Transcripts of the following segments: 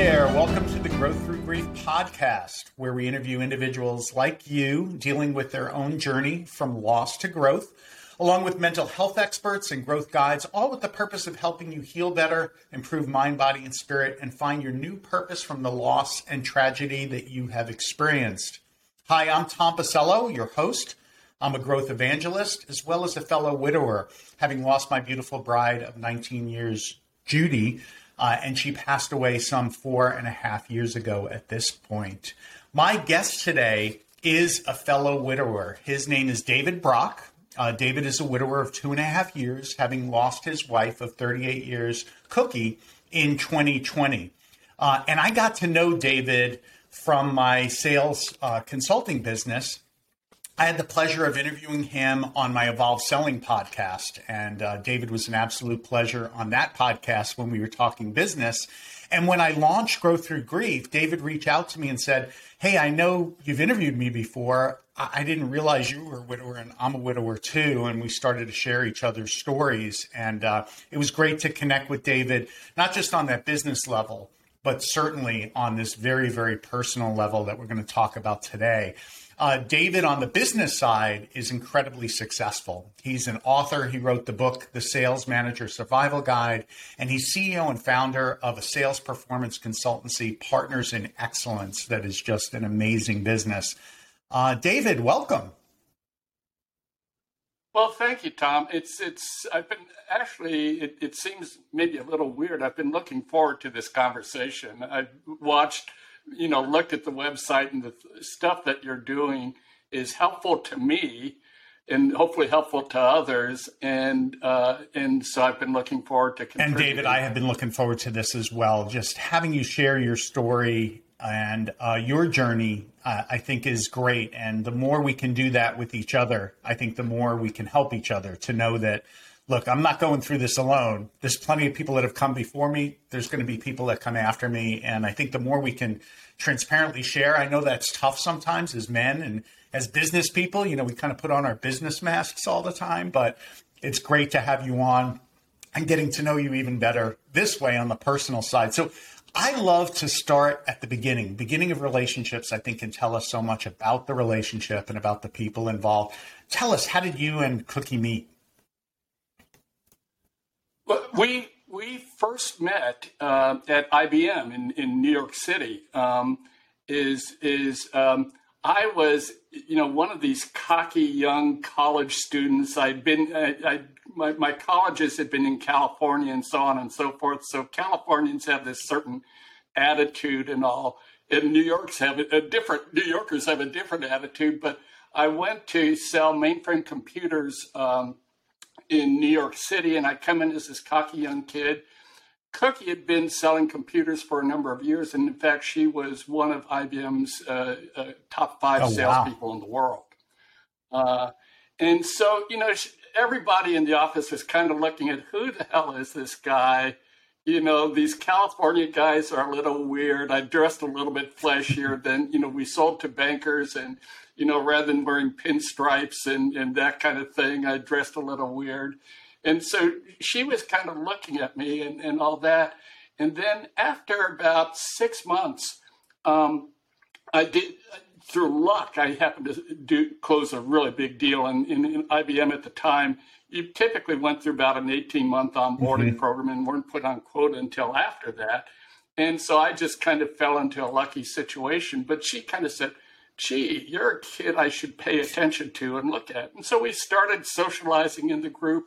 there. Welcome to the Growth Through Grief podcast, where we interview individuals like you dealing with their own journey from loss to growth, along with mental health experts and growth guides, all with the purpose of helping you heal better, improve mind, body, and spirit, and find your new purpose from the loss and tragedy that you have experienced. Hi, I'm Tom Pisello, your host. I'm a growth evangelist as well as a fellow widower, having lost my beautiful bride of 19 years, Judy, uh, and she passed away some four and a half years ago at this point. My guest today is a fellow widower. His name is David Brock. Uh, David is a widower of two and a half years, having lost his wife of 38 years, Kookie, in 2020. Uh, and I got to know David from my sales uh, consulting business I had the pleasure of interviewing him on my Evolved Selling podcast. And uh, David was an absolute pleasure on that podcast when we were talking business. And when I launched Growth Through Grief, David reached out to me and said, Hey, I know you've interviewed me before. I didn't realize you were a widower and I'm a widower too. And we started to share each other's stories. And uh, it was great to connect with David, not just on that business level, but certainly on this very, very personal level that we're going to talk about today. Uh, David, on the business side, is incredibly successful. He's an author. He wrote the book, The Sales Manager Survival Guide, and he's CEO and founder of a sales performance consultancy, Partners in Excellence, that is just an amazing business. Uh, David, welcome. Well, thank you, Tom. It's it's. I've been actually. It, it seems maybe a little weird. I've been looking forward to this conversation. I've watched you know, looked at the website and the stuff that you're doing is helpful to me and hopefully helpful to others. And uh, and so I've been looking forward to. And David, I have been looking forward to this as well. Just having you share your story and uh, your journey, uh, I think, is great. And the more we can do that with each other, I think the more we can help each other to know that look, I'm not going through this alone. There's plenty of people that have come before me. There's going to be people that come after me. And I think the more we can transparently share, I know that's tough sometimes as men and as business people. You know, we kind of put on our business masks all the time, but it's great to have you on and getting to know you even better this way on the personal side. So I love to start at the beginning. Beginning of relationships, I think, can tell us so much about the relationship and about the people involved. Tell us, how did you and Kookie meet? we we first met uh, at IBM in, in New York City. Um, is is um, I was you know one of these cocky young college students. I'd been I, I, my, my colleges had been in California and so on and so forth. So Californians have this certain attitude and all. And New York's have a, a different New Yorkers have a different attitude. But I went to sell mainframe computers. Um, in New York City, and I come in as this cocky young kid. Kookie had been selling computers for a number of years, and in fact, she was one of IBM's uh, uh, top five oh, salespeople wow. in the world. Uh, and so, you know, everybody in the office was kind of looking at who the hell is this guy? You know, these California guys are a little weird. I dressed a little bit flashier than, you know, we sold to bankers and you know, rather than wearing pinstripes and, and that kind of thing, I dressed a little weird. And so she was kind of looking at me and, and all that. And then after about six months, um, I did, through luck, I happened to do close a really big deal. And in, in IBM at the time, you typically went through about an 18 month onboarding mm-hmm. program and weren't put on quota until after that. And so I just kind of fell into a lucky situation. But she kind of said, gee, you're a kid I should pay attention to and look at. And so we started socializing in the group.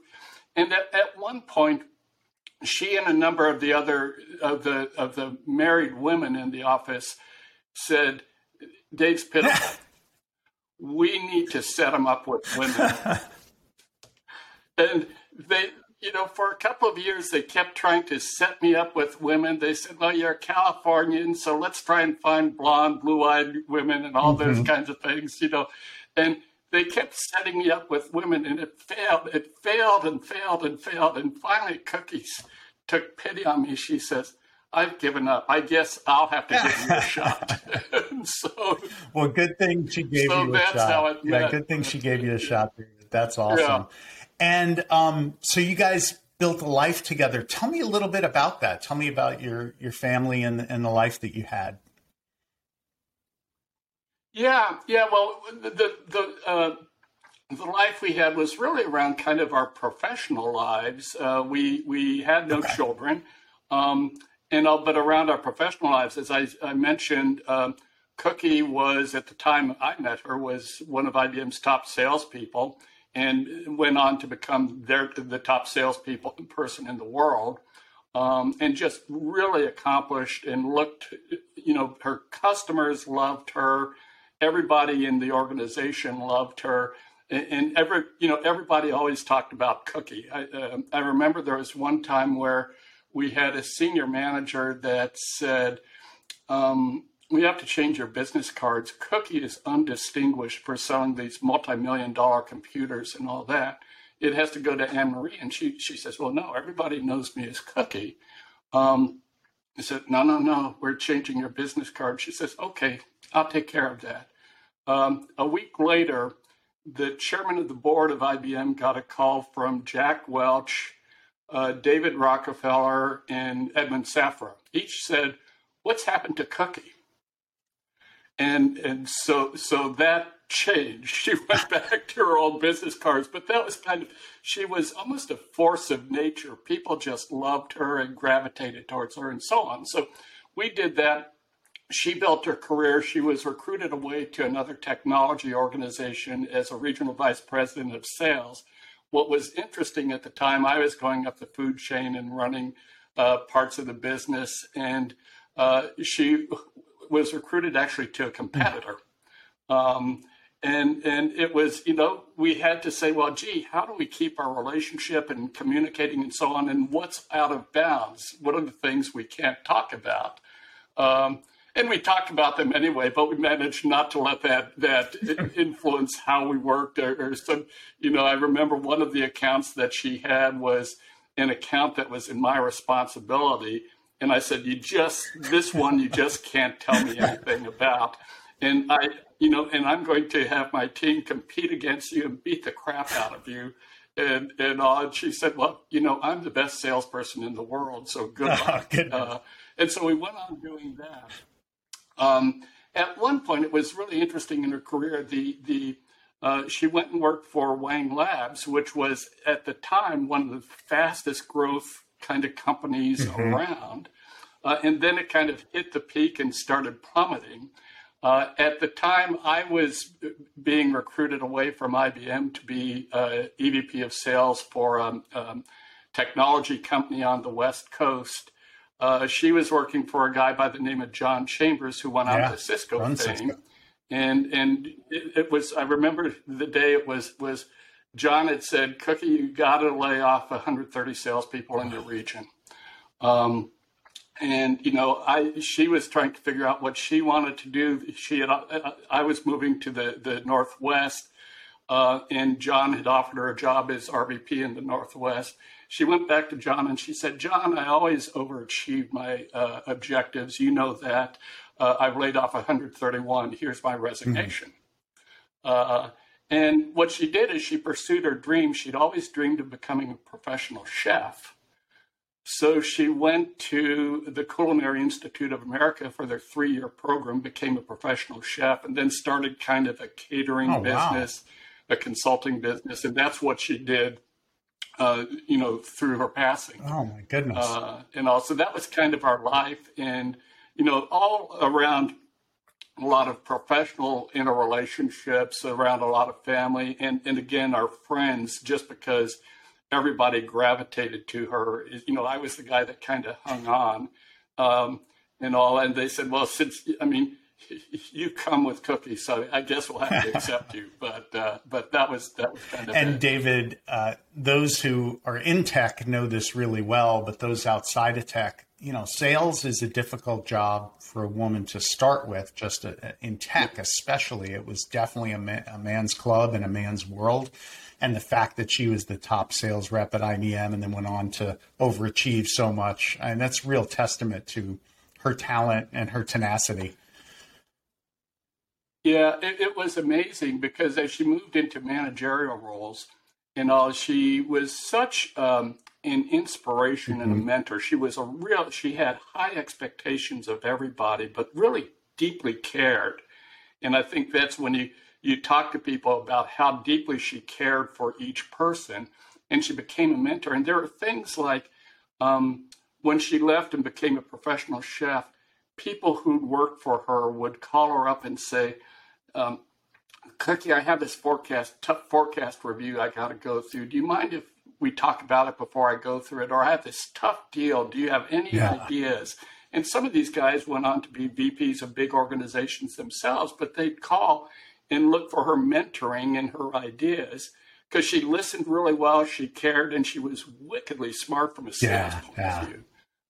And at, at one point, she and a number of the other of the of the married women in the office said, Dave's pitiful. we need to set him up with women. and they you know, for a couple of years, they kept trying to set me up with women. They said, well, you're Californian, so let's try and find blonde, blue eyed women and all mm-hmm. those kinds of things, you know. And they kept setting me up with women, and it failed. It failed and failed and failed. And finally, Kookies took pity on me. She says, I've given up. I guess I'll have to give you a shot. so, well, good thing she gave so you a shot. yeah, good thing she gave you a shot. That's awesome. Yeah. And um, so you guys built a life together. Tell me a little bit about that. Tell me about your your family and and the life that you had. Yeah, yeah. Well, the the uh, the life we had was really around kind of our professional lives. Uh, we we had no okay. children, um, and uh, but around our professional lives, as I, I mentioned, um, Kookie was at the time I met her was one of IBM's top salespeople, and went on to become their the top salespeople person in the world. Um, and just really accomplished and looked, you know, her customers loved her. Everybody in the organization loved her and every you know everybody always talked about Kookie. I, uh, I remember there was one time where we had a senior manager that said, um, "We have to change your business cards. Kookie is undistinguished for selling these multi-million dollar computers and all that. It has to go to Anne Marie." And she she says, "Well, no, everybody knows me as Kookie." Um, I said, "No, no, no. We're changing your business card." She says, "Okay, I'll take care of that." Um, a week later the chairman of the board of IBM got a call from Jack Welch, uh, David Rockefeller, and Edmond Safra. Each said, "What's happened to Kookie?" And and so so that changed. She went back to her old business cards, but that was kind of she was almost a force of nature. People just loved her and gravitated towards her, and so on. So we did that she built her career. She was recruited away to another technology organization as a regional vice president of sales. What was interesting at the time, I was going up the food chain and running uh, parts of the business, and uh, she was recruited actually to a competitor. Um, and and it was you know we had to say well gee how do we keep our relationship and communicating and so on and what's out of bounds what are the things we can't talk about um, and we talked about them anyway, but we managed not to let that that influence how we worked. Or, or some, you know, I remember one of the accounts that she had was an account that was in my responsibility, and I said, "You just this one, you just can't tell me anything about." And I, you know, and I'm going to have my team compete against you and beat the crap out of you. And and, uh, she said, "Well, you know, I'm the best salesperson in the world, so good luck." Oh, uh, and so we went on doing that. Um, at one point, it was really interesting in her career. The the uh, she went and worked for Wang Labs, which was at the time one of the fastest growth kind of companies mm-hmm. around. Uh, and then it kind of hit the peak and started plummeting. Uh, at the time, I was being recruited away from IBM to be uh, EVP of sales for a um, um, technology company on the West Coast. Uh, she was working for a guy by the name of John Chambers, who went yeah, on to Cisco fame. Cisco. And and it, it, was I remember the day it was was John had said, Kookie, you got to lay off 130 salespeople in your region. Um, and you know, I she was trying to figure out what she wanted to do. She had I was moving to the the Northwest, uh, and John had offered her a job as RVP in the Northwest she went back to John and she said, John, I always overachieve my uh, objectives. You know that. Uh, I've laid off 131. Here's my resignation. Mm-hmm. Uh, and what she did is she pursued her dream. She'd always dreamed of becoming a professional chef. So she went to the Culinary Institute of America for their three year program, became a professional chef, and then started kind of a catering oh, business, wow. a consulting business. And that's what she did uh, you know, through her passing. Oh my goodness! Uh, and also that was kind of our life, and you know, all around a lot of professional interrelationships, around a lot of family, and and again our friends, just because everybody gravitated to her. You know, I was the guy that kind of hung on, um, and all, and they said, well, since I mean you come with cookies, so I guess we'll have to accept you. But uh, but that was that was kind of. And it. David, uh, those who are in tech know this really well, but those outside of tech, you know, sales is a difficult job for a woman to start with. Just a, uh, in tech, especially, it was definitely a, man, a man's club and a man's world. And the fact that she was the top sales rep at IBM and then went on to overachieve so much, and that's real testament to her talent and her tenacity. Yeah, it, it, was amazing because as she moved into managerial roles and all, she was such um, an inspiration and a Mm-hmm. mentor. She was a real. She had high expectations of everybody, but really deeply cared. And I think that's when you you talk to people about how deeply she cared for each person, and she became a mentor. And there are things like um, when she left and became a professional chef, people who'd worked for her would call her up and say, um, Kookie, I have this forecast, tough forecast review I got to go through. Do you mind if we talk about it before I go through it? Or I have this tough deal. Do you have any Yeah. ideas? And some of these guys went on to be VPs of big organizations themselves, but they'd call and look for her mentoring and her ideas because she listened really well, she cared, and she was wickedly smart from a sales Yeah, point yeah. of view.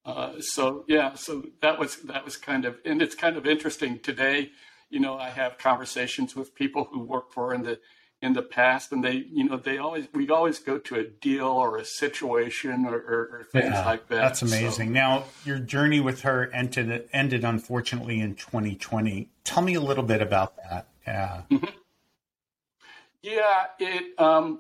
Uh, so yeah, so that was that was kind of, and it's kind of interesting today. You know, I have conversations with people who worked for in the in the past, and they, you know, they always we always go to a deal or a situation or, or, or things Yeah, like that. That's So- amazing. Now, your journey with her ended, ended unfortunately in 2020. Tell me a little bit about that. Yeah. Yeah, it um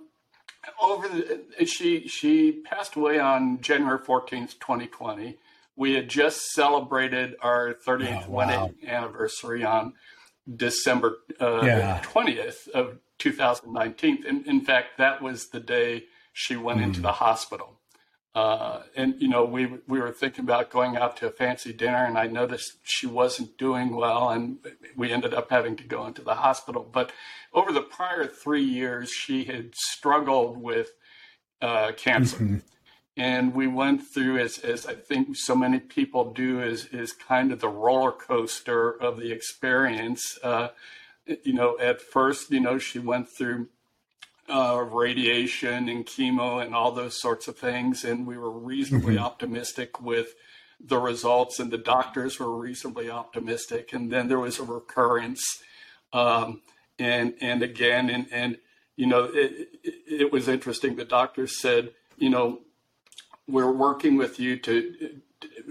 over the she she passed away on January 14th, 2020. We had just celebrated our 30th Oh, wow. wedding anniversary on December uh, Yeah. 20th of 2019. And in fact, that was the day she went into Mm. the hospital. Uh, and you know, we we were thinking about going out to a fancy dinner, and I noticed she wasn't doing well, and we ended up having to go into the hospital. But over the prior three years, she had struggled with uh, cancer, Mhm. And we went through, as as I think so many people do, is is kind of the roller coaster of the experience. Uh, you know, at first, you know, she went through uh, radiation and chemo and all those sorts of things. And we were reasonably optimistic with the results, and the doctors were reasonably optimistic. And then there was a recurrence, um, and and again, and and you know, it, it, it was interesting. The doctors said, you know, we're working with you to,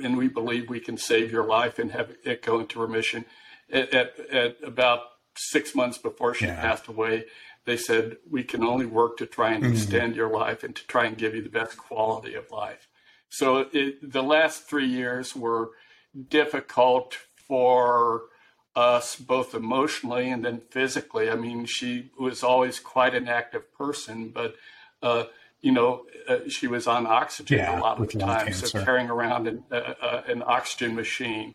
and we believe we can save your life and have it go into remission. At, at, at about six months before she Yeah. passed away, they said we can only work to try and Mhm. extend your life and to try and give you the best quality of life. So it, the last three years were difficult for us both emotionally and then physically. I mean, she was always quite an active person, but uh, you know, uh, she was on oxygen Yeah, a lot of the time, so carrying around an, uh, uh, an oxygen machine.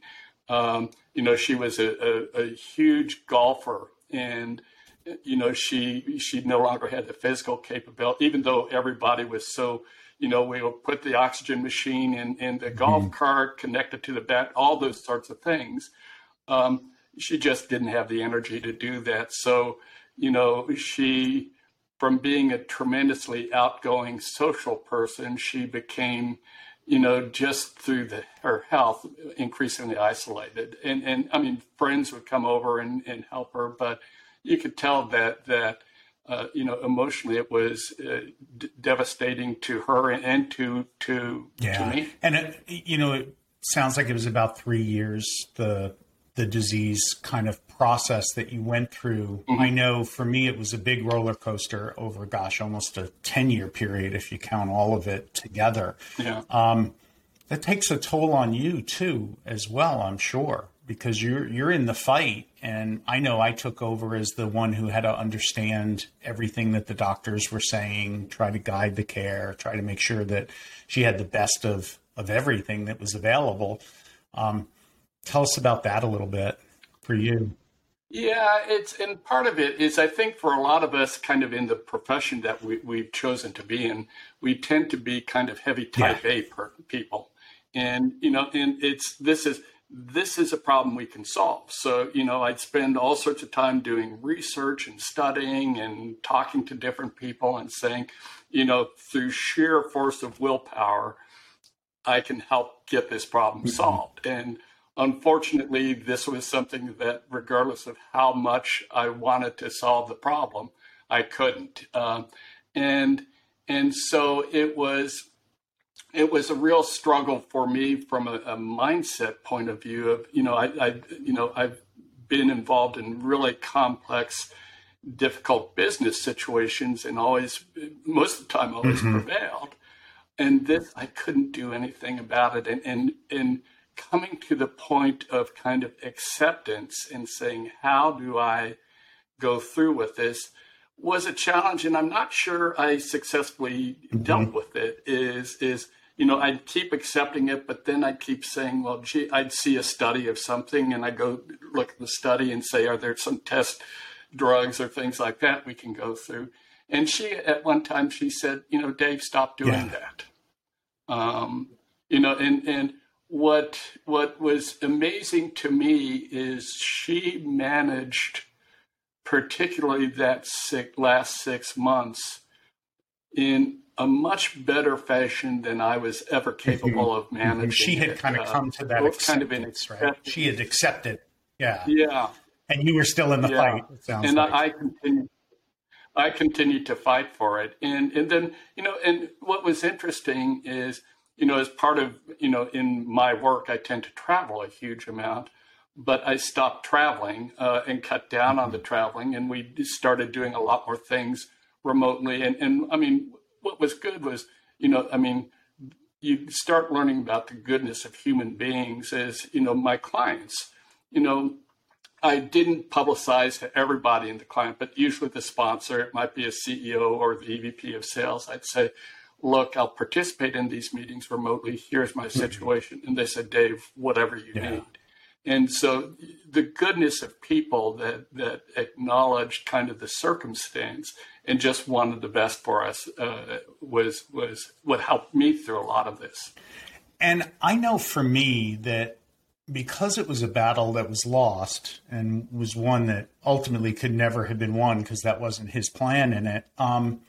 Um, you know, she was a, a, a huge golfer, and you know, she she no longer had the physical capability, even though everybody was so. You know, we would put the oxygen machine in, in the golf cart, connected to the bat, all those sorts of things. Um, she just didn't have the energy to do that. So, you know, she, from being a tremendously outgoing social person, she became, you know, just through the, her health, increasingly isolated. And, and I mean, friends would come over and, and help her, but you could tell that, that, uh, you know, emotionally it was uh, d- devastating to her and to, to, to me. And it, you know, it sounds like it was about three years, the, the disease kind of process that you went through. I know for me, it was a big roller coaster over, gosh, almost a 10 year period, if you count all of it together. Yeah. that takes a toll on you too as well i'm sure because you're you're in the fight and i know i took over as the one who had to understand everything that the doctors were saying try to guide the care try to make sure that she had the best of of everything that was available um, tell us about that a little bit for you Yeah, it's and part of it is I think for a lot of us, kind of in the profession that we, we've chosen to be in, we tend to be kind of heavy type A per, people, and you know, and it's this is this is a problem we can solve. So you know, I'd spend all sorts of time doing research and studying and talking to different people and saying, you know, through sheer force of willpower, I can help get this problem mm-hmm. solved. And unfortunately, this was something that, regardless of how much I wanted to solve the problem, I couldn't. Um, and and so it was it was a real struggle for me from a, a mindset point of view. Of you know, I, I you know I've been involved in really complex difficult business situations and always most of the time always prevailed and this I couldn't do anything about it. And and and coming to the point of kind of acceptance and saying, how do I go through with this? was a challenge, and I'm not sure I successfully mm-hmm. dealt with it. Is is you know I'd keep accepting it, but then I'd keep saying, well, gee, I'd see a study of something, and I go look at the study and say, are there some test drugs or things like that we can go through? And she at one time she said, you know, Dave, stop doing yeah. that. Um, you know, and and what what was amazing to me is she managed particularly that six, last six months, in a much better fashion than I was ever capable of managing. She had it. kind of come to that uh, kind of an right? She had accepted. Yeah. Yeah. And you were still in the yeah. fight. It sounds and like. I, I continued. I continued to fight for it, and and then you know, and what was interesting is you know, as part of you know, in my work, I tend to travel a huge amount but I stopped traveling uh, and cut down on the traveling, and we started doing a lot more things remotely. And, and I mean, what was good was, you know, I mean, you start learning about the goodness of human beings as, you know, my clients, you know, I didn't publicize to everybody in the client, but usually the sponsor, it might be a CEO or the EVP of sales. I'd say, look, I'll participate in these meetings remotely. Here's my mm-hmm. situation. And they said, Dave, whatever you yeah. need. And so the goodness of people that, that acknowledged kind of the circumstance and just wanted the best for us uh, was, was what helped me through a lot of this. And I know for me that because it was a battle that was lost and was one that ultimately could never have been won because that wasn't his plan in it, um,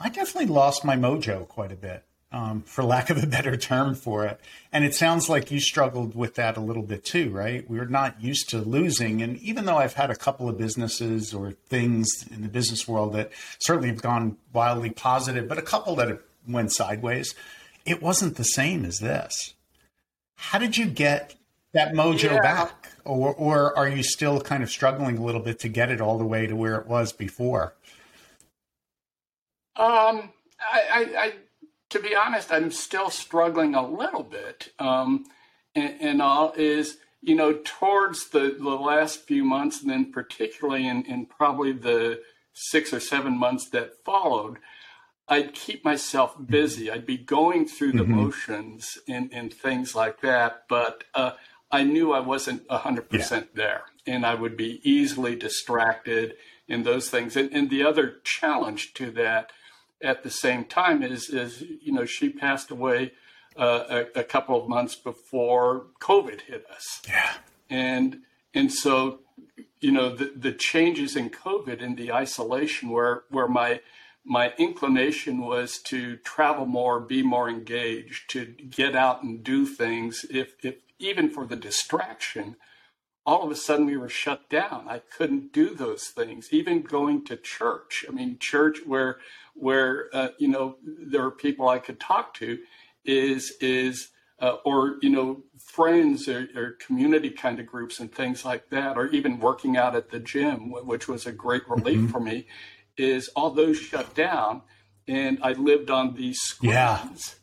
I definitely lost my mojo quite a bit um, for lack of a better term for it. And it sounds like you struggled with that a little bit too, right? We're not used to losing. And even though I've had a couple of businesses or things in the business world that certainly have gone wildly positive, but a couple that have went sideways, it wasn't the same as this. How did you get that mojo yeah. back? Or, or are you still kind of struggling a little bit to get it all the way to where it was before? Um, I, I, I to be honest, I'm still struggling a little bit. Um, and, and, all is, you know, towards the, the last few months, and then particularly in, in probably the six or seven months that followed, I'd keep myself busy. I'd be going through the mm-hmm. motions and, and things like that, but uh, I knew I wasn't 100% yeah. there, and I would be easily distracted in those things. And, and the other challenge to that at the same time is is you know she passed away uh, a, a, couple of months before COVID hit us. Yeah, and and so you know the the changes in COVID and the isolation where where my my inclination was to travel more, be more engaged, to get out and do things, if if even for the distraction all of a sudden we were shut down. I couldn't do those things, even going to church. I mean, church where where uh, you know there are people I could talk to is is uh, or you know friends or, or, community kind of groups and things like that, or even working out at the gym, which was a great relief mm-hmm. for me. Is all those shut down, and I lived on these screens. Yeah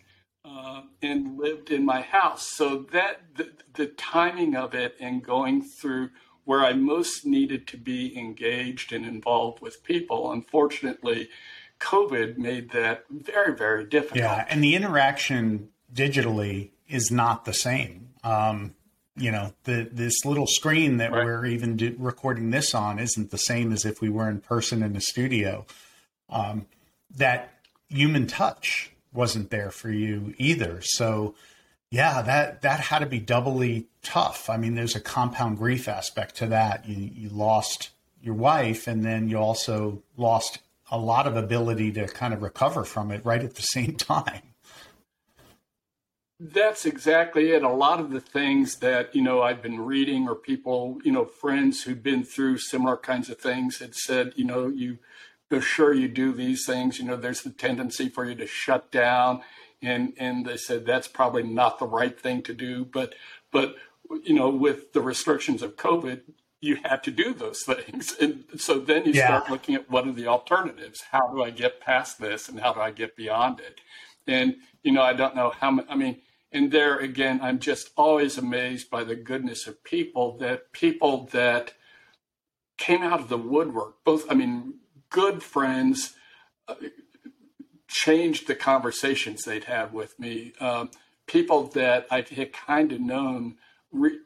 uh, and lived in my house. So that the, the timing of it and going through where I most needed to be engaged and involved with people, unfortunately, COVID made that very, very difficult. Yeah, and the interaction digitally is not the same. Um, you know, the this little screen that right. we're even do, recording this on isn't the same as if we were in person in a studio. Um, that human touch wasn't there for you either. So yeah, that that had to be doubly tough. I mean, there's a compound grief aspect to that. You you lost your wife and then you also lost a lot of ability to kind of recover from it right at the same time. That's exactly it. A lot of the things that, you know, I've been reading or people, you know, friends who've been through similar kinds of things had said, you know, you sure you do these things, you know, there's the tendency for you to shut down. And, and they said that's probably not the right thing to do. But, but, you know, with the restrictions of COVID, you had to do those things. And so then you Yeah. start looking at what are the alternatives? How do I get past this and how do I get beyond it? And, you know, I don't know how, I mean, and there again, I'm just always amazed by the goodness of people that people that came out of the woodwork, both, I mean, good friends, uh, changed the conversations they'd had with me. Um, people that I had kind of known re-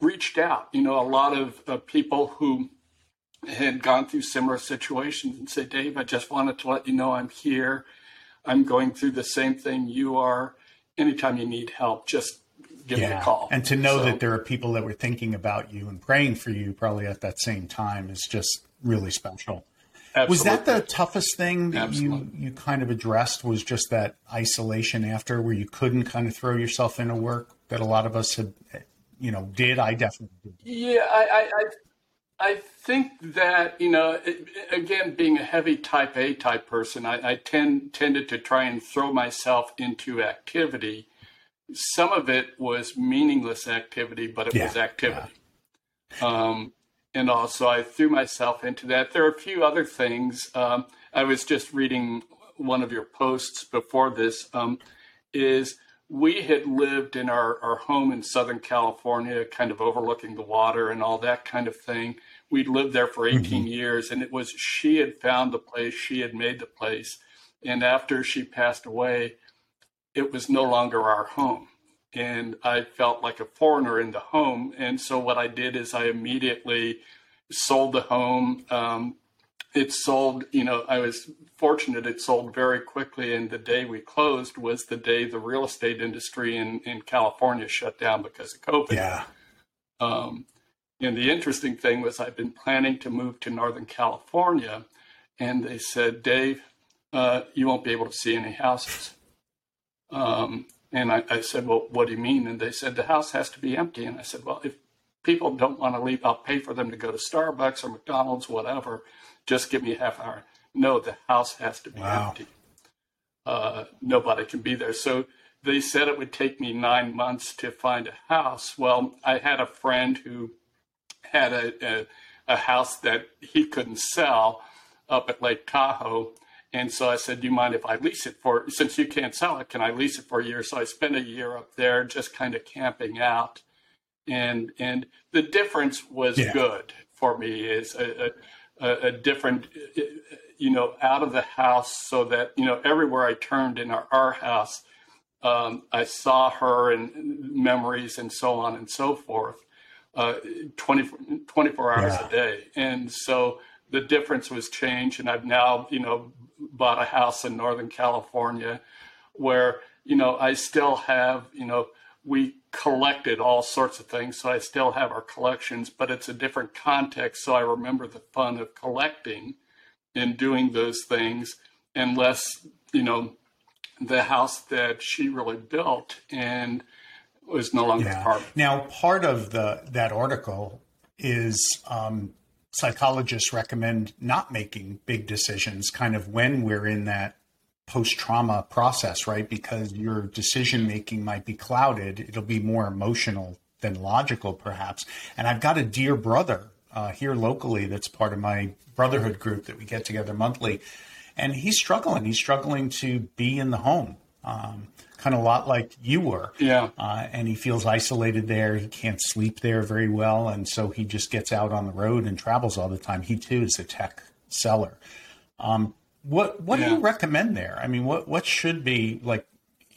reached out. You know, a lot of uh, people who had gone through similar situations and said, Dave, I just wanted to let you know I'm here. I'm going through the same thing you are. Anytime you need help, just give me a call. And to know So- that there are people that were thinking about you and praying for you probably at that same time is just really special. Was that the toughest thing that you, Absolutely. you kind of addressed was just that isolation after where you couldn't kind of throw yourself into work that a lot of us had, you know, did. I definitely did. Yeah, I, I, I, I think that you know, it, again, being a heavy Type A type person, I, I tend tended to try and throw myself into activity. Some of it was meaningless activity, but it Yeah, was activity. Um, and also, I threw myself into that. There are a few other things. Um, I was just reading one of your posts before this. Um, is we had lived in our, our home in Southern California, kind of overlooking the water and all that kind of thing. We'd lived there for 18 years, and it was she had found the place, she had made the place. And after she passed away, it was no longer our home. And I felt like a foreigner in the home. And so what I did is I immediately sold the home. Um, it sold, you know, I was fortunate it sold very quickly. And the day we closed was the day the real estate industry in, in California shut down because of COVID. Yeah. Um, and the interesting thing was I've been planning to move to Northern California, and they said, Dave, uh, you won't be able to see any houses. Um, and I, I said, well, what do you mean? And they said, the house has to be empty. And I said, well, if people don't want to leave, I'll pay for them to go to Starbucks or McDonald's, whatever. Just give me a half hour. No, the house has to be Wow. empty. Uh, nobody can be there. So they said it would take me nine months to find a house. Well, I had a friend who had a, a, a house that he couldn't sell up at Lake Tahoe. And so I said, Do you mind if I lease it for, since you can't sell it, can I lease it for a year? So I spent a year up there just kind of camping out. And, and the difference was Yeah. good for me is a, a, a different, you know, out of the house so that, you know, everywhere I turned in our, our house, um, I saw her and memories and so on and so forth, uh, 20, 24 hours Yeah. a day. And so the difference was changed. And I've now, you know, bought a house in Northern California where, you know, I still have, you know, we collected all sorts of things. So I still have our collections, but it's a different context. So I remember the fun of collecting and doing those things and less, you know, the house that she really built and was no longer Yeah. part. Now, part of the that article is um, psychologists recommend not making big decisions, kind of when we're in that post trauma process, right? Because your decision making might be clouded. It'll be more emotional than logical, perhaps. And I've got a dear brother uh, here locally that's part of my brotherhood group that we get together monthly. And he's struggling. He's struggling to be in the home, um, kind of a lot like you were Yeah. uh, and he feels isolated there. He can't sleep there very well, and so he just gets out on the road and travels all the time. He too is a tech seller. Um, what what do you recommend there? I mean, what what should be like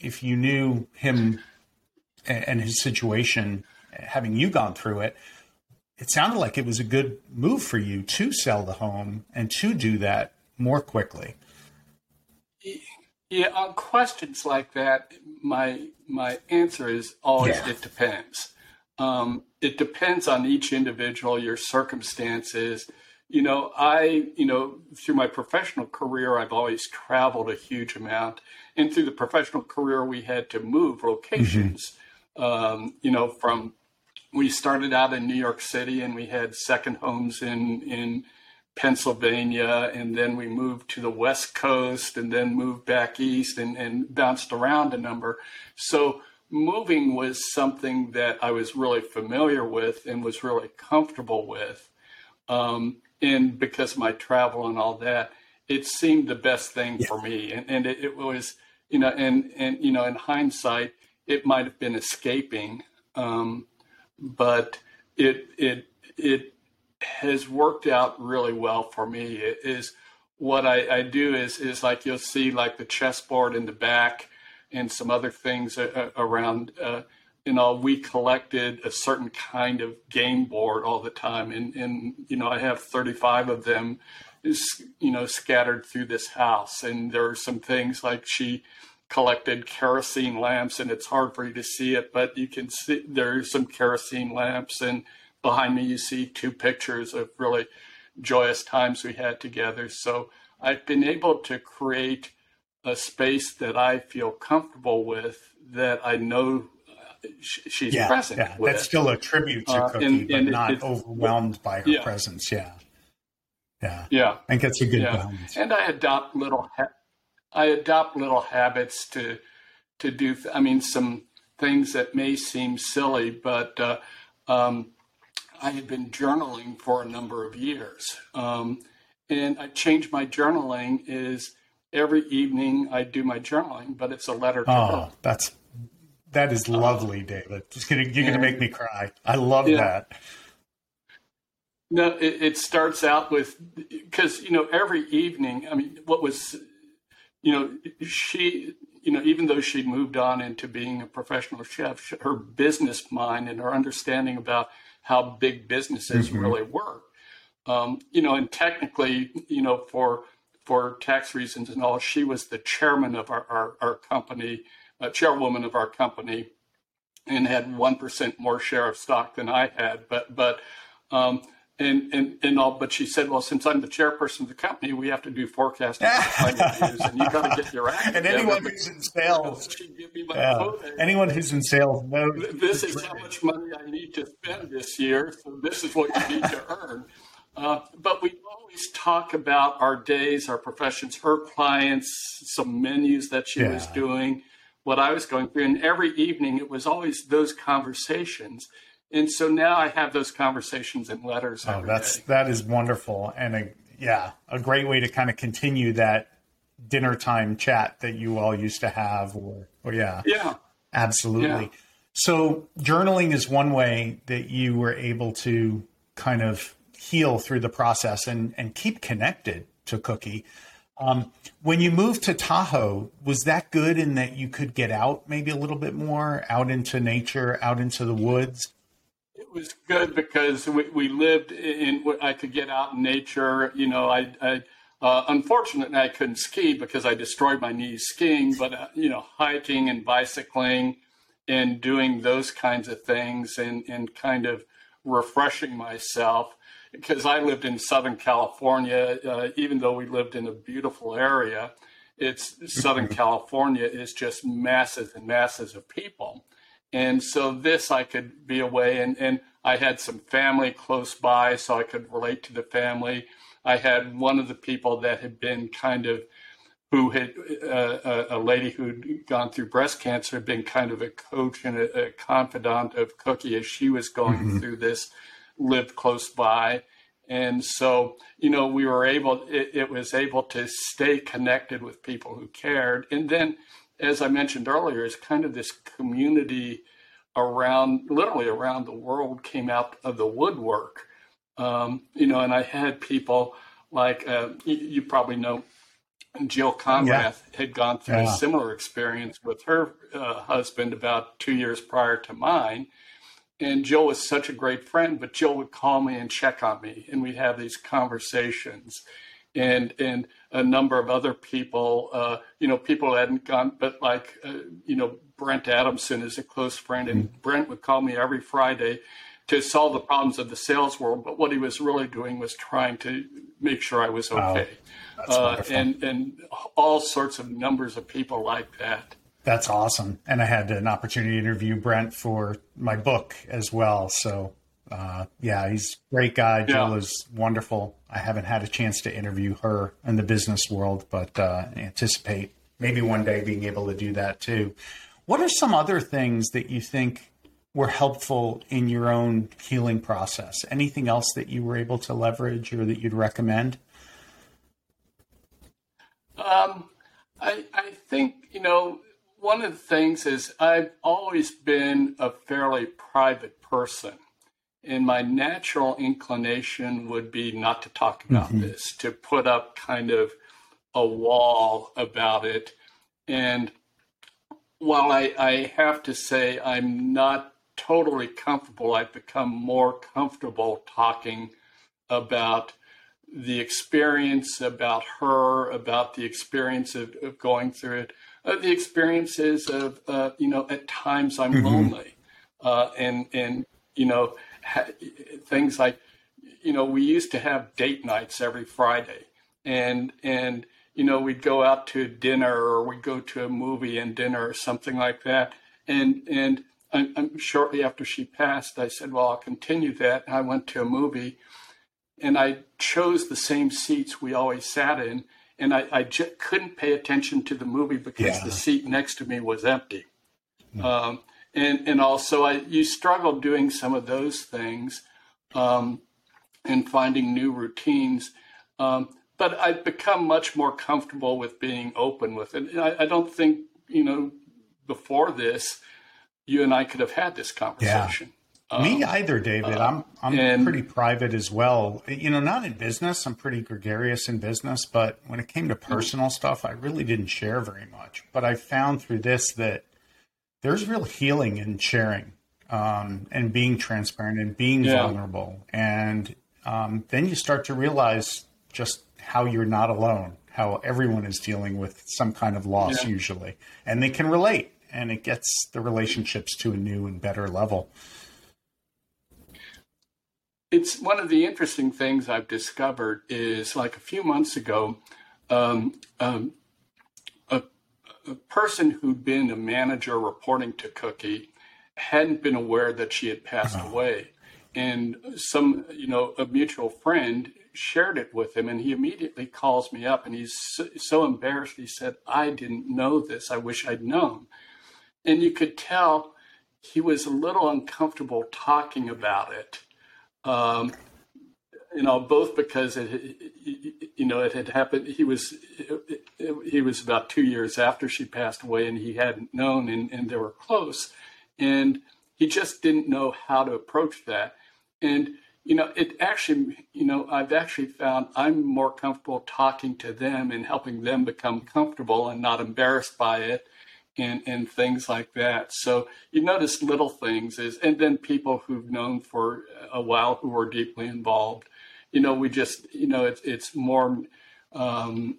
if you knew him and, and his situation, having you gone through it? It sounded like it was a good move for you to sell the home and to do that more quickly. Yeah, on questions like that, my my answer is always Yeah. it depends. Um, it depends on each individual, your circumstances. You know, I, you know, through my professional career, I've always traveled a huge amount. And through the professional career, we had to move locations, um, you know, from, we started out in New York City and we had second homes in, in Pennsylvania. And then we moved to the West Coast and then moved back east and, and bounced around a number. So moving was something that I was really familiar with and was really comfortable with. Um, and because my travel and all that, it seemed the best thing yeah. for me. And, and it, it, was, you know, and, and, you know, in hindsight, it might have been escaping. Um, but it, it, it has worked out really well for me. Is what I, I do is, is like, you'll see like the chessboard in the back and some other things around, uh, you know, we collected a certain kind of game board all the time. And, and, you know, I have 35 of them, is, you know, scattered through this house. And there are some things like she collected kerosene lamps and it's hard for you to see it, but you can see there's some kerosene lamps. And behind me, you see two pictures of really joyous times we had together. So I've been able to create a space that I feel comfortable with that I know she's yeah, present. Yeah, with. that's still a tribute to uh, Kookie, and, and but not it, overwhelmed by her yeah. presence. Yeah, yeah, yeah. I think that's a good yeah. balance. And I adopt little, ha- I adopt little habits to to do. Th- I mean, some things that may seem silly, but uh, um, I had been journaling for a number of years, um, and I changed my journaling. Is every evening I do my journaling, but it's a letter to oh, her. That's that is lovely, David. Just gonna, you're going to make me cry. I love yeah. that. No, it, it starts out with because you know every evening. I mean, what was you know she you know even though she moved on into being a professional chef, her business mind and her understanding about how big businesses mm-hmm. really work. Um, you know, and technically, you know, for for tax reasons and all, she was the chairman of our, our, our company uh, chairwoman of our company and had one percent more share of stock than I had. But but um, and and and all. But she said, well, since I'm the chairperson of the company, we have to do forecasting and you've got to get your act. and anyone who's in sales, yeah. anyone who's in sales knows this is how much money I need to spend this year. So this is what you need to earn. Uh, but we always talk about our days, our professions, her clients, some menus that she yeah. was doing what I was going through. And every evening it was always those conversations. And so now I have those conversations in letters. Oh, that's day. that is wonderful, and a, yeah, a great way to kind of continue that dinner time chat that you all used to have. Or, or yeah, yeah, absolutely. Yeah. So journaling is one way that you were able to kind of heal through the process and and keep connected to Kookie. Um, when you moved to Tahoe, was that good in that you could get out maybe a little bit more, out into nature, out into the woods? It was good because we, we lived in, I could get out in nature. You know, I, I uh, unfortunately, I couldn't ski because I destroyed my knees skiing, but, uh, you know, hiking and bicycling and doing those kinds of things and, and kind of refreshing myself because I lived in Southern California, uh, even though we lived in a beautiful area, it's Southern California is just masses and masses of people. And so this I could be away and, and I had some family close by so I could relate to the family. I had one of the people that had been kind of who had uh, a, lady who'd gone through breast cancer had been kind of a coach and a, a confidant of Kookie as she was going mm-hmm. through this lived close by. And so, you know, we were able, it, it, was able to stay connected with people who cared. And then, as I mentioned earlier, is kind of this community around, literally around the world came out of the woodwork. Um, you know, and I had people like, uh, you, you, probably know Jill Konrath yeah. had gone through yeah. a similar experience with her uh, husband about two years prior to mine and Jill was such a great friend, but Jill would call me and check on me, and we'd have these conversations. And and a number of other people, uh, you know, people hadn't gone, but like, uh, you know, Brent Adamson is a close friend, and mm-hmm. Brent would call me every Friday to solve the problems of the sales world. But what he was really doing was trying to make sure I was okay. Wow. Uh, and and all sorts of numbers of people like that. That's awesome. And I had an opportunity to interview Brent for my book as well. So, uh, yeah, he's a great guy. Yeah. Jill is wonderful. I haven't had a chance to interview her in the business world, but uh, anticipate maybe one day being able to do that too. What are some other things that you think were helpful in your own healing process? Anything else that you were able to leverage or that you'd recommend? Um, I, I think, you know, one of the things is I've always been a fairly private person. And my natural inclination would be not to talk about mm-hmm. this, to put up kind of a wall about it. And while I, I have to say I'm not totally comfortable, I've become more comfortable talking about the experience, about her, about the experience of, of going through it, uh, the experiences of, uh, you know, at times I'm mm-hmm. lonely. Uh, and, and, you know, things like, you know, we used to have date nights every Friday. And, and, you know, we'd go out to dinner or we'd go to a movie and dinner or something like that. And, and I'm, I'm shortly after she passed, I said, well, I'll continue that. And I went to a movie and I chose the same seats we always sat in. And I, I j- couldn't pay attention to the movie because yeah. the seat next to me was empty. Mm. Um, and, and also, I, you struggle doing some of those things um, and finding new routines. Um, but I've become much more comfortable with being open with it. I, I, don't think, you know, before this, you and I could have had this conversation. Yeah. Um, Me either, David. Uh, I'm I'm and, pretty private as well. You know, not in business. I'm pretty gregarious in business, but when it came to mm-hmm. personal stuff, I really didn't share very much. But I found through this that there's real healing in sharing um, and being transparent and being yeah. vulnerable, and um, then you start to realize just how you're not alone, how everyone is dealing with some kind of loss yeah. usually, and they can relate, and it gets the relationships to a new and better level. It's one of the interesting things I've discovered is like a few months ago, um, um, a person who'd been a manager reporting to Kookie hadn't been aware that she had passed oh. away and some you know a mutual friend shared it with him, and he immediately calls me up and he's so, so embarrassed. He said, I didn't know this. I wish I'd known. And you could tell he was a little uncomfortable talking about it. Um, you know, both because it, you know, it had happened. He was, he was about two years after she passed away, and he hadn't known, and, and they were close, and he just didn't know how to approach that. And you know, it actually, you know, I've actually found I'm more comfortable talking to them and helping them become comfortable and not embarrassed by it and, and things like that. So you notice little things is, and then people who've known for a while who are deeply involved, you know, we just, you know, it's, it's more, um,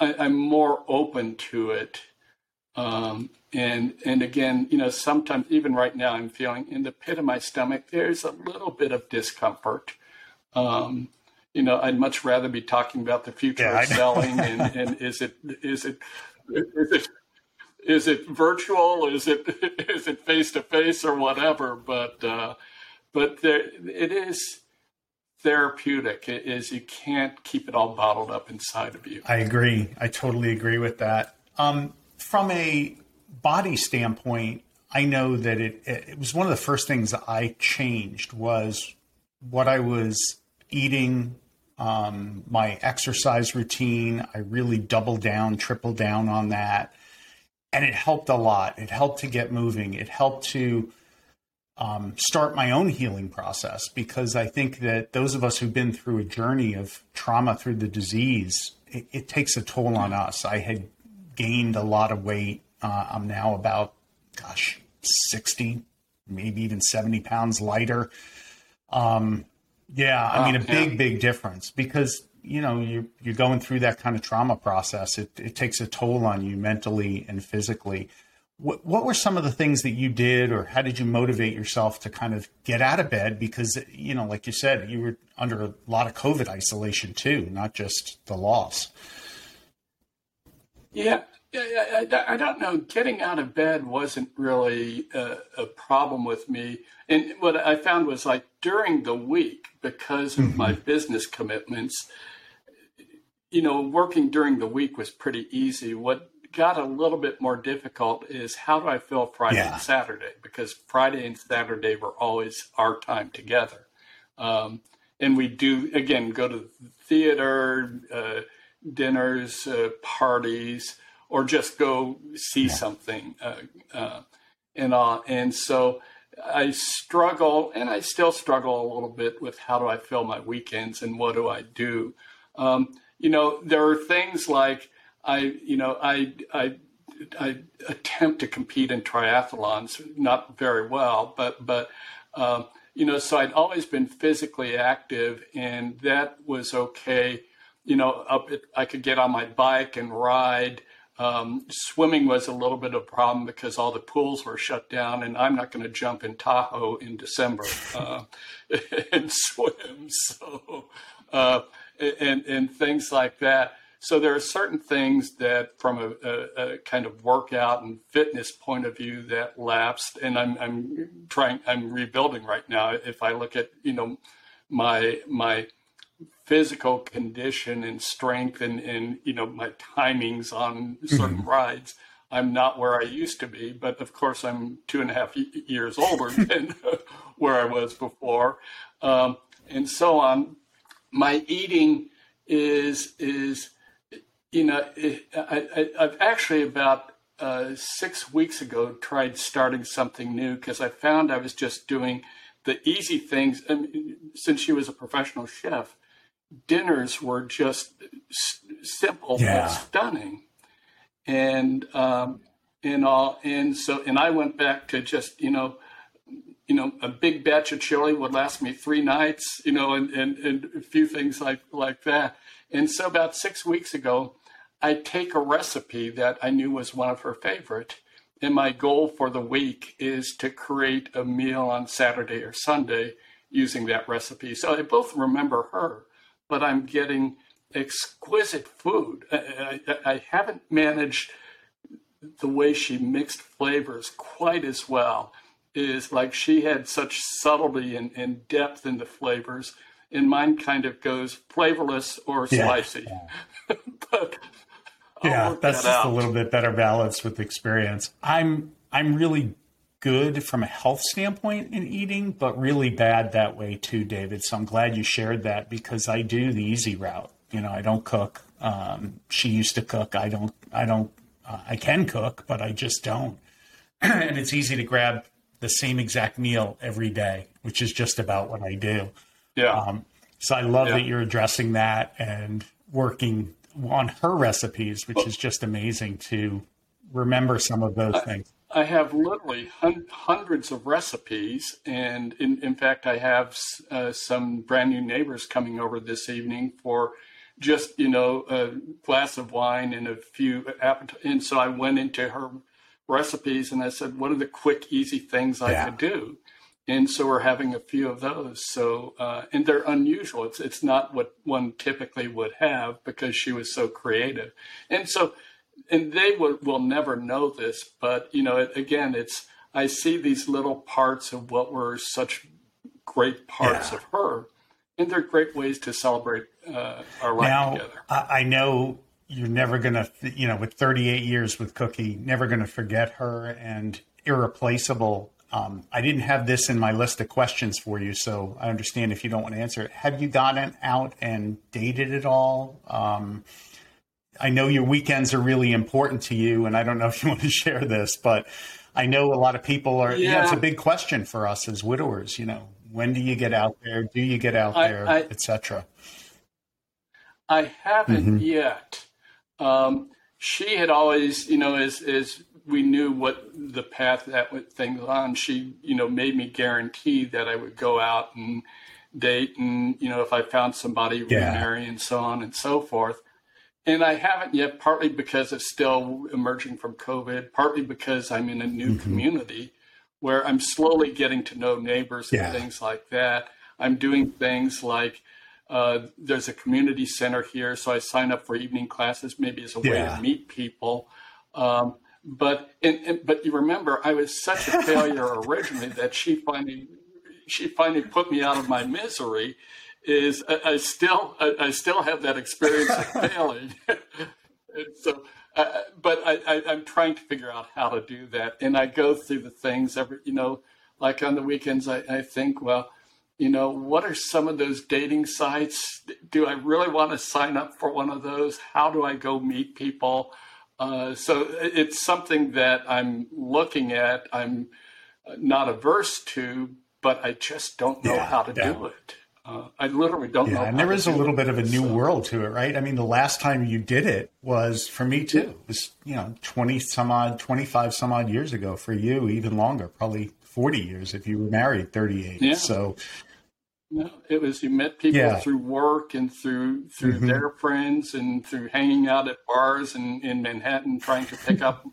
I, I'm more open to it. Um, and and again, you know, sometimes even right now, I'm feeling in the pit of my stomach. There's a little bit of discomfort. Um, you know, I'd much rather be talking about the future yeah, of selling and, and is it is it is it is it virtual? Is it is it face to face or whatever? But uh, but there, it is therapeutic. is you can't keep it all bottled up inside of you. I agree. I totally agree with that. Um, from a body standpoint, I know that it, it was one of the first things I changed was what I was eating, um, my exercise routine. I really doubled down, tripled down on that. And it helped a lot. It helped to get moving. It helped to um, start my own healing process because I think that those of us who've been through a journey of trauma through the disease, it, it takes a toll on us. I had gained a lot of weight uh, I'm now about, gosh, 60, maybe even 70 pounds lighter. Um, yeah, I mean, a big, big difference because, you know, you're, you're going through that kind of trauma process. It, it takes a toll on you mentally and physically. What, what were some of the things that you did, or how did you motivate yourself to kind of get out of bed? Because, you know, like you said, you were under a lot of COVID isolation too, not just the loss. Yeah, I, I, don't know. Getting out of bed wasn't really a, a, problem with me. And what I found was like during the week, because of mm-hmm. my business commitments, you know, working during the week was pretty easy. What got a little bit more difficult is how do I fill Friday Yeah. and Saturday? Because Friday and Saturday were always our time together. Um, and we do, again, go to the theater, uh, dinners, uh, parties, or just go see something. Uh, uh, and, uh, and so I struggle, and I still struggle a little bit with how do I fill my weekends and what do I do. Um, you know, there are things like I, you know, I, I, I attempt to compete in triathlons, not very well, but, but, um, you know, so I'd always been physically active, and that was okay. You know, up at, I could get on my bike and ride. Um, swimming was a little bit of a problem because all the pools were shut down, and I'm not going to jump in Tahoe in December uh, and swim. So, uh, and and things like that. So there are certain things that, from a, a, a, kind of workout and fitness point of view, that lapsed, and I'm I'm trying I'm rebuilding right now. If I look at you know my my physical condition and strength and, and you know my timings on certain mm-hmm. rides i'm not where i used to be but of course i'm two and a half years older than where i was before um, and so on my eating is is you know it, I, have actually about uh, six weeks ago tried starting something new because i found i was just doing the easy things I mean, since she was a professional chef dinners were just s- simple Yeah. but stunning, and um, and all and so and I went back to just you know you know a big batch of chili would last me three nights you know and and, and a few things like like that and so about six weeks ago I take a recipe that I knew was one of her favorite. And my goal for the week is to create a meal on Saturday or Sunday using that recipe. So I both remember her, but I'm getting exquisite food. I, I, I haven't managed the way she mixed flavors quite as well. Is like she had such subtlety and, and depth in the flavors, and mine kind of goes flavorless or Yeah. spicy. but I'll yeah, that's that just a little bit better balance with experience. I'm I'm really good from a health standpoint in eating, but really bad that way too, David. So I'm glad you shared that because I do the easy route. You know, I don't cook. Um, she used to cook. I don't. I don't. Uh, I can cook, but I just don't. and it's easy to grab the same exact meal every day, which is just about what I do. Yeah. Um, so I love Yeah. that you're addressing that and working on her recipes, which is just amazing to remember some of those things. I have literally hun- hundreds of recipes, and in, in fact, I have uh, some brand new neighbors coming over this evening for just you know a glass of wine and a few appetizers. And so I went into her recipes and I said, "What are the quick, easy things I Yeah. could do?" And so we're having a few of those. So uh, and they're unusual. It's it's not what one typically would have because she was so creative, and so and they will, will never know this, but you know, it, again, it's I see these little parts of what were such great parts Yeah. of her, and they're great ways to celebrate uh, our life Now, together. I, I know you're never going to, you know, with 38 years with Kookie, never going to forget her and irreplaceable. Um, I didn't have this in my list of questions for you, so I understand if you don't want to answer it. Have you gotten out and dated at all? Um, I know your weekends are really important to you, and I don't know if you want to share this, but I know a lot of people are. Yeah, it's a big question for us as widowers. You know, when do you get out there? Do you get out I- there, etc. I haven't Mhm. yet. Um, she had always, you know, as as we knew what the path that would- thing was on, she, you know, made me guarantee that I would go out and date, and you know, if I found somebody, Yeah. remarry, and so on and so forth. And I haven't yet, partly because it's still emerging from COVID, partly because I'm in a new Mm-hmm. community where I'm slowly getting to know neighbors and things like that. I'm doing things like uh, there's a community center here, so I sign up for evening classes, maybe as a way Yeah. to meet people. Um, but and, and, but you remember, I was such a failure originally that she finally she finally put me out of my misery. Is I, I still I, I still have that experience of failing, so. Uh, but I, I, I'm trying to figure out how to do that, and I go through the things every, you know, like on the weekends. I, I think, well, you know, what are some of those dating sites? Do I really want to sign up for one of those? How do I go meet people? Uh, so it's something that I'm looking at. I'm not averse to, but I just don't know yeah, how to yeah. do it. Uh, I literally don't know. yeah, know. And there is a little bit of a new so. world to it, right? I mean, the last time you did it was for me too. It was, you know, 20 some odd, 25 some odd years ago for you, even longer, probably 40 years if you were married 38. Yeah. So, it was you met people yeah. through work and through through mm-hmm. their friends and through hanging out at bars in, in Manhattan trying to pick up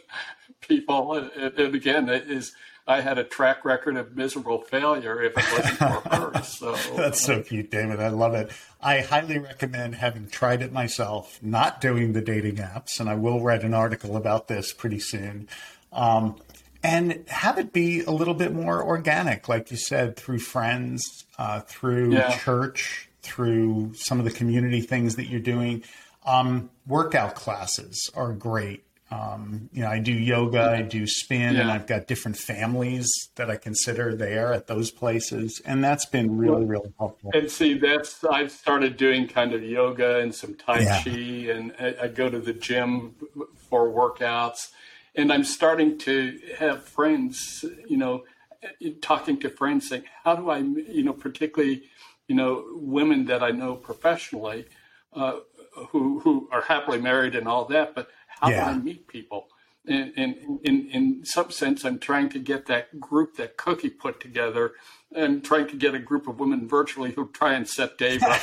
people. And, and again, it is I had a track record of miserable failure if it wasn't for her. So that's so cute, David. I love it. I highly recommend having tried it myself, not doing the dating apps, and I will write an article about this pretty soon. Um, and have it be a little bit more organic, like you said, through friends, uh, through yeah. church, through some of the community things that you're doing. Um, workout classes are great. Um, you know, I do yoga, I do spin, yeah. and I've got different families that I consider there at those places, and that's been really, really helpful. And see, that's I've started doing kind of yoga and some tai yeah. chi, and I, I, go to the gym for workouts, and I'm starting to have friends, you know, talking to friends, saying, "How do I, you know, particularly, you know, women that I know professionally." Uh, who who are happily married and all that, but how yeah. do I meet people? And, and, in, in some sense, I'm trying to get that group that Kookie put together and trying to get a group of women virtually who try and set Dave up.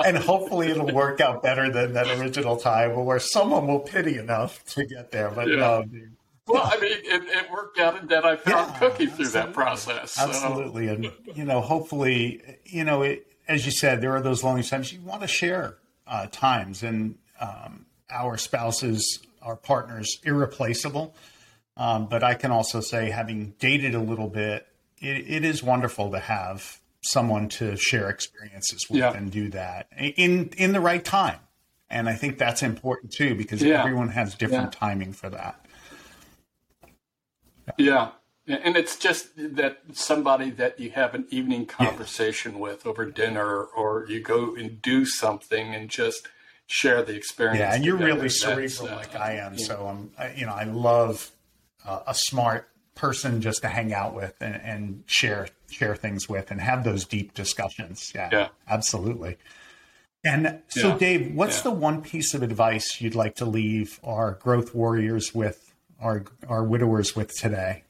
and hopefully it'll work out better than that original time where someone will pity enough to get there. But yeah. no, well, I mean, it, it, worked out in that I found yeah, Kookie through that process. So. Absolutely. And, you know, hopefully, you know, it, as you said, there are those lonely times you want to share uh, times. And, um, our spouses, our partners, irreplaceable. Um, but I can also say, having dated a little bit, it, it is wonderful to have someone to share experiences with yeah. and do that in in the right time. And I think that's important too because yeah. everyone has different yeah. timing for that. Yeah. And it's just that somebody that you have an evening conversation with over dinner or you go and do something and just – share the experience. Yeah, and you're really cerebral uh, like I am. So I'm, I, you know, I love uh, a smart person just to hang out with and, and, share share things with and have those deep discussions. Yeah, yeah. absolutely. And so, yeah. Dave, what's yeah. the one piece of advice you'd like to leave our growth warriors with, our our widowers with today?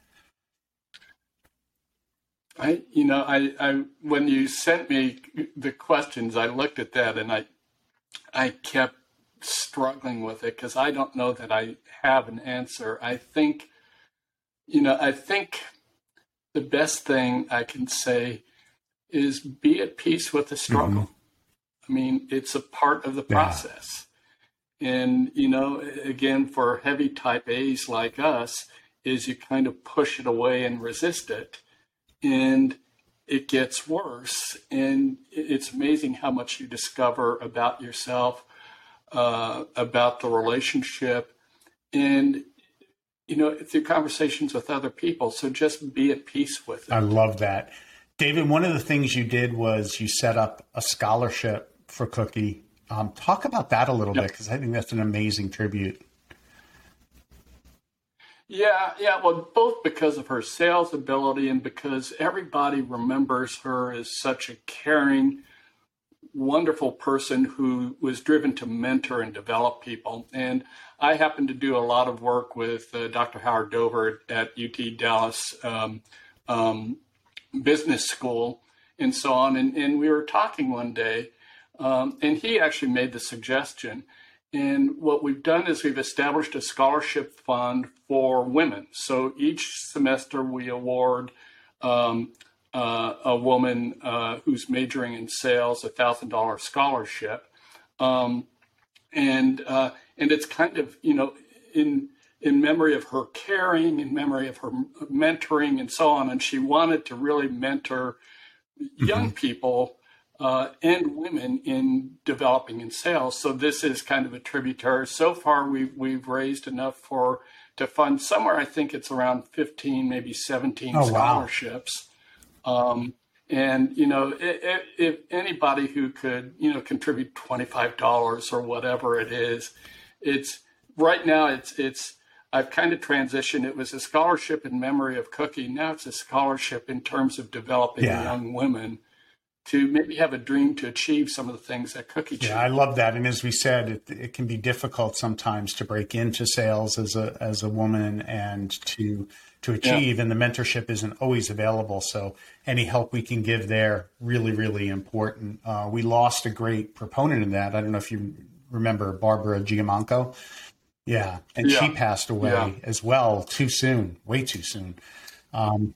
I, you know, I, I when you sent me the questions, I looked at that and I I kept struggling with it because I don't know that I have an answer. I think, you know, I think the best thing I can say is be at peace with the struggle. Mm-hmm. I mean, it's a part of the process. Yeah. And, you know, again, for heavy type A's like us, is you kind of push it away and resist it. And it gets worse. And it's amazing how much you discover about yourself, uh, about the relationship, and you know through conversations with other people. So just be at peace with it. I love that, David. One of the things you did was you set up a scholarship for Kookie. Um, talk about that a little yep. bit because I think that's an amazing tribute. Yeah, yeah. Well, both because of her sales ability and because everybody remembers her as such a caring, wonderful person who was driven to mentor and develop people. And I happen to do a lot of work with uh, Dr. Howard Dover at UT Dallas um, um, Business School and so on. And, and we were talking one day, um, and he actually made the suggestion and what we've done is we've established a scholarship fund for women. So each semester we award um, uh, a woman uh, who's majoring in sales a thousand dollar scholarship, um, and uh, and it's kind of you know in in memory of her caring, in memory of her mentoring, and so on. And she wanted to really mentor young mm-hmm. people uh, and women in developing in sales. So this is kind of a tributary. So far, we've we've raised enough for to fund somewhere. I think it's around 15, maybe 17 oh, scholarships. Wow. Um, and you know, if, if, anybody who could you know contribute twenty five dollars or whatever it is, it's right now it's it's I've kind of transitioned. It was a scholarship in memory of cooking. Now it's a scholarship in terms of developing yeah. young women to maybe have a dream to achieve some of the things that Kookie Yeah, I love that. And as we said, it, it can be difficult sometimes to break into sales as a as a woman and to to achieve. Yeah. And the mentorship isn't always available. So any help we can give there really really important. Uh, we lost a great proponent in that. I don't know if you remember Barbara Giamanco. Yeah, and yeah. she passed away yeah. as well too soon, way too soon. Um,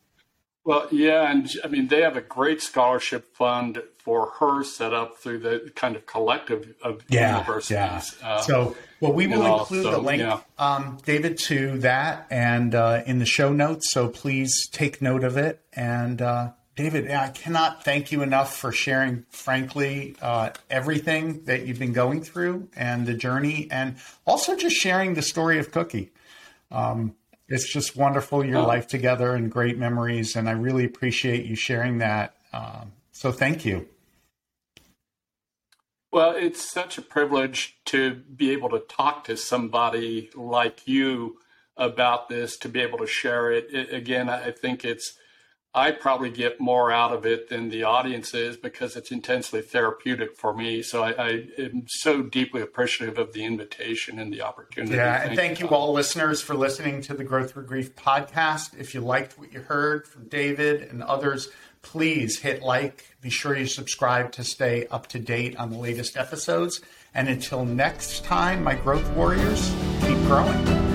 well, yeah, and I mean they have a great scholarship fund for her set up through the kind of collective of yeah, universities. Yeah. Uh, so, well, we will include the link, yeah. um, David, to that and uh, in the show notes. So please take note of it. And uh, David, I cannot thank you enough for sharing, frankly, uh, everything that you've been going through and the journey, and also just sharing the story of Kookie. Um, it's just wonderful your oh. life together and great memories, and I really appreciate you sharing that. Um, so thank you. Well, it's such a privilege to be able to talk to somebody like you about this, to be able to share it. it again, I think it's I probably get more out of it than the audience is because it's intensely therapeutic for me. So I, I am so deeply appreciative of the invitation and the opportunity. Yeah, thank and thank you, you all listeners for listening to the Growth Through Grief podcast. If you liked what you heard from David and others, please hit like. Be sure you subscribe to stay up to date on the latest episodes. And until next time, my growth warriors, keep growing.